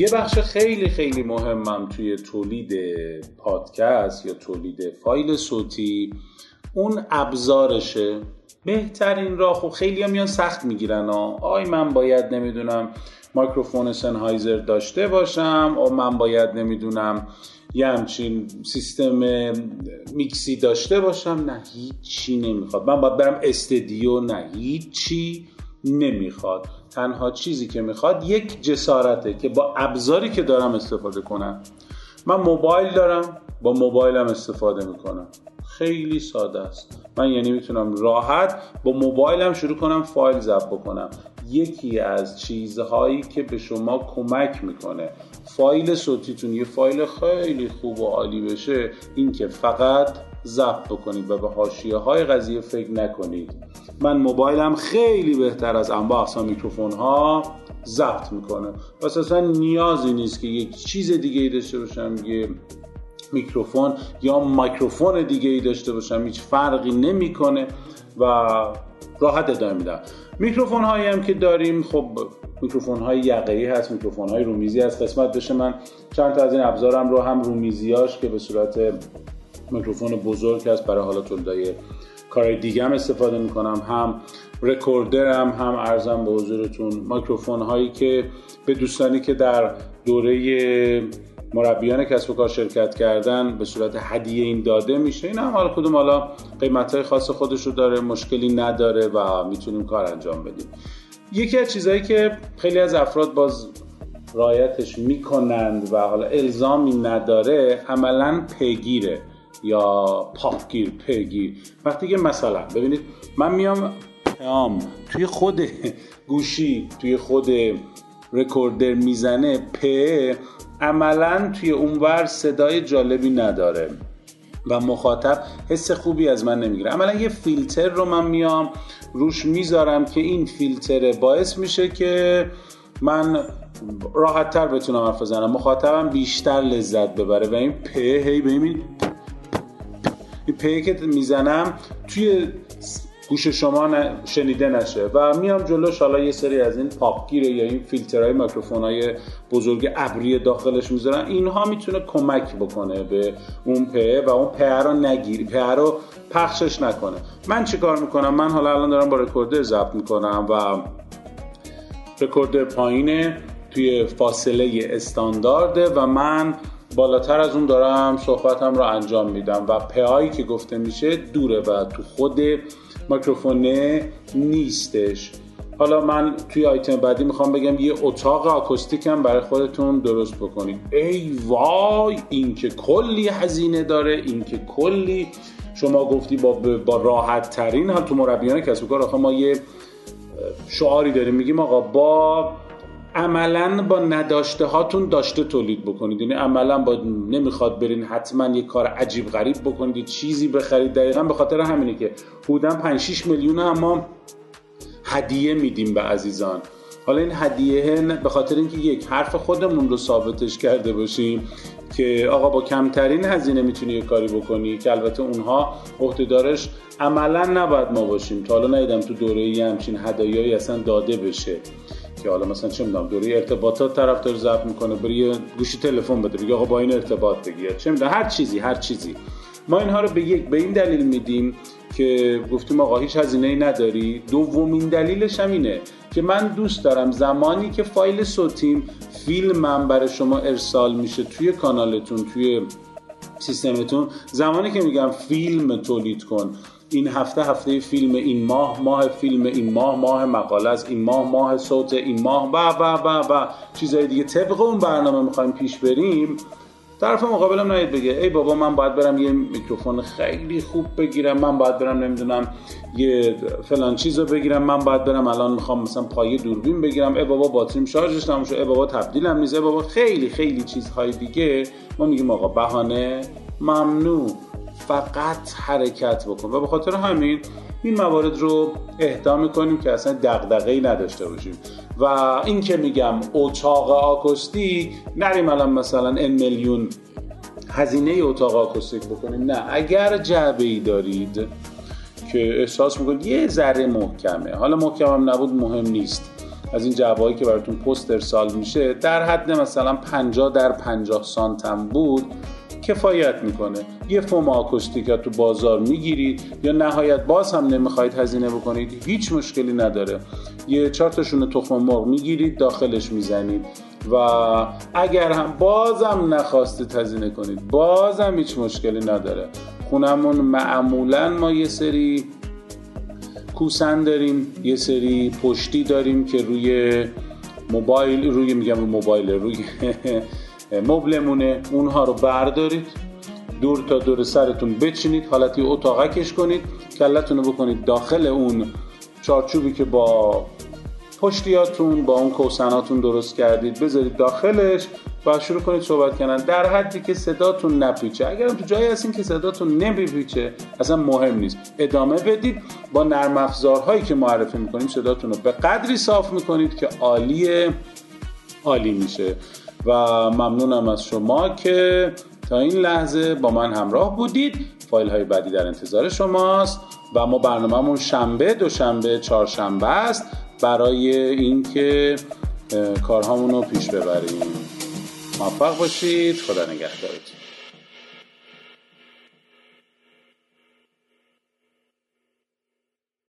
یه بخش خیلی خیلی مهمم توی تولید پادکست یا تولید فایل صوتی اون ابزارشه. بهترین راه خب خیلی میان سخت می‌گیرن آی من باید نمی‌دونم مایکروفون سنهایزر داشته باشم و من باید نمی‌دونم یه همچین سیستم میکسی داشته باشم. نه هیچی نمی‌خواد. من باید برم استدیو نه هیچی. نمی‌خواد. تنها چیزی که می‌خواد یک جسارته که با ابزاری که دارم استفاده کنم. من موبایل دارم با موبایلم استفاده می‌کنم. خیلی ساده است. من یعنی می‌تونم راحت با موبایلم شروع کنم فایل ضبط بکنم. یکی از چیزهایی که به شما کمک می‌کنه. فایل صوتیتون یه فایل خیلی خوب و عالی بشه این که فقط ضبط بکنید و به حاشیه های قضیه فکر نکنید. من موبایلم خیلی بهتر از انواع اقسام میکروفون ها ضبط می‌کنه. پس اصلا نیازی نیست که یک چیز دیگه ای داشته باشم یه میکروفون یا میکروفون دیگه ای داشته باشم. هیچ فرقی نمی‌کنه و راحت ادامه میدم. میکروفون هایی هم که داریم خب میکروفون های یقه‌ای هست میکروفون های رومیزی هست. قسمت بشه من چند تا از این ابزارم رو هم رومیزیاش که به صورت میکروفون بزرگ هست. برای حالا تولیدای کارهای دیگه هم استفاده می‌کنم. هم رکوردرم هم ارزم به حضورتون. میکروفون هایی که به دوستانی که در دوره مربیان کسب و کار شرکت کردن به صورت هدیه این داده میشه. این هم حالا کدوم حالا قیمت های خاص خودش رو داره مشکلی نداره و می‌تونیم کار انجام بدیم. یکی از چیزهایی که خیلی از افراد باز رایتش می‌کنند و حالا الزامی نداره عملا پیگیره. یا پاپگیر پیگیر وقتی که مثلا ببینید من میام پیام توی خود گوشی توی خود رکوردر می‌زنه پ عملا توی اونور صدای جالبی نداره. و مخاطب حس خوبی از من نمی‌گیره. عملا یه فیلتر رو من میام روش می‌ذارم که این فیلتر باعث میشه که من راحت تر بتونم حرف بزنم. مخاطبم بیشتر لذت ببره. و این په هی ببین این په که می‌زنم توی گوش شما شنیده نشه. و میام جلوش حالا یه سری از این پاپگیر یا این فیلترهای میکروفون های بزرگ ابری داخلش می‌ذارن. اینها می‌تونه کمک بکنه به اون په و اون په رو نگیری په رو پخشش نکنه. من چیکار می‌کنم؟ من حالا الان دارم با رکوردر ضبط می‌کنم و رکوردر پایینه توی فاصله استاندارده و من بالاتر از اون دارم صحبتم رو انجام میدم و پهایی که گفته میشه دوره و تو خود میکروفونه نیستش. حالا من توی آیتم بعدی می‌خوام بگم یه اتاق آکوستیک هم برای خودتون درست بکنید. ای وای این که کلی هزینه داره این که کلی شما گفتی با, با راحت ترین هم تو مربیان کسب کار آخه ما یه شعاری داریم میگیم آقا با عملا با نداشته هاتون داشته تولید بکنید. یعنی عملا با نمی‌خواد برین حتما یه کار عجیب غریب بکنید چیزی بخرید. دقیقا به خاطر همینه که حدودا 5 6 میلیون اما هدیه میدیم به عزیزان. حالا این هدیه به خاطر اینکه یک حرف خودمون رو ثابتش کرده باشیم که آقا با کمترین هزینه می‌تونی یه کاری بکنی که البته اونها عهدهدارش عملا نباید ما باشیم. تا حالا ندیدم تو دوره ای همچین هدایایی اصلا داده بشه. که حالا مثلا چه می‌دونم دوره ارتباطات طرفدار ضبط می‌کنه بری یه گوشی تلفن بده یا آقا با این ارتباط بگیر چه می‌دونم هر چیزی هر چیزی. ما اینها رو به یک به این دلیل میدیم که گفتیم آقا هیچ هزینه ای نداری. دومین دلیلش هم اینه که من دوست دارم زمانی که فایل صوتیم فیلمم برای شما ارسال میشه توی کانالتون توی سیستمتون زمانی که میگم فیلم تولید کن. این هفته هفته فیلم این ماه ماه فیلم این ماه ماه مقاله از این ماه ماه صوت این ماه و و و و چیزهای دیگه. طبق اون برنامه می‌خوایم پیش بریم. طرف مقابلم نهید بگه ای بابا من باید برم یه میکروفون خیلی خوب بگیرم من باید برم نمی‌دونم یه فلان چیز رو بگیرم من باید برم الان می‌خوام مثلا پایه دوربین بگیرم. ای بابا باتریم شارژش تموم ای بابا تبدیلم نیست. ای بابا خیلی خیلی چیزهای دیگه. ما میگیم آقا بهانه ممنوع. فقط حرکت بکن. و به خاطر همین این موارد رو اهدا می‌کنیم که اصلا دغدغه‌ای نداشته باشیم. و این که میگم اتاق آکوستیک نریم الان مثلا ان میلیون هزینه اتاق آکوستیک بکنیم. نه اگر جعبه ای دارید که احساس می‌کنید یه ذره محکمه حالا محکم هم نبود مهم نیست. از این جعبه که براتون پست ارسال میشه در حد مثلا 50 در 50 سانتم بود. کفایت می‌کنه. یه فوم آکوستیک تو بازار می‌گیرید یا نهایت باز هم نمی‌خواید هزینه بکنید هیچ مشکلی نداره. یه چهار تاشون تخم مرغ می‌گیرید داخلش می‌زنید و اگر هم بازم نخواستید هزینه کنید بازم هیچ مشکلی نداره. خونمون معمولا ما یه سری کوسن داریم یه سری پشتی داریم که روی موبایل روی میگم موبایل روی مبلمونه اونها رو بردارید. دور تا دور سرتون بچینید حالتی اتاقکش کنید کلتون رو بکنید داخل اون چارچوبی که با پشتیاتون با اون کوسناتون درست کردید. بذارید داخلش و شروع کنید صحبت کردن. در حدی که صداتون نپیچه. اگرم تو جایی هستین که صداتون نمیپیچه اصلا مهم نیست. ادامه بدید. با نرم افزارهایی که معرفی می‌کنیم صداتون رو به قدری صاف می‌کنید که عالی عالی میشه. و ممنونم از شما که تا این لحظه با من همراه بودید. فایل های بعدی در انتظار شماست و ما برنامهمون شنبه دوشنبه چهارشنبه است برای اینکه کارهامون رو پیش ببریم. موفق باشید. خدا نگهدارتون.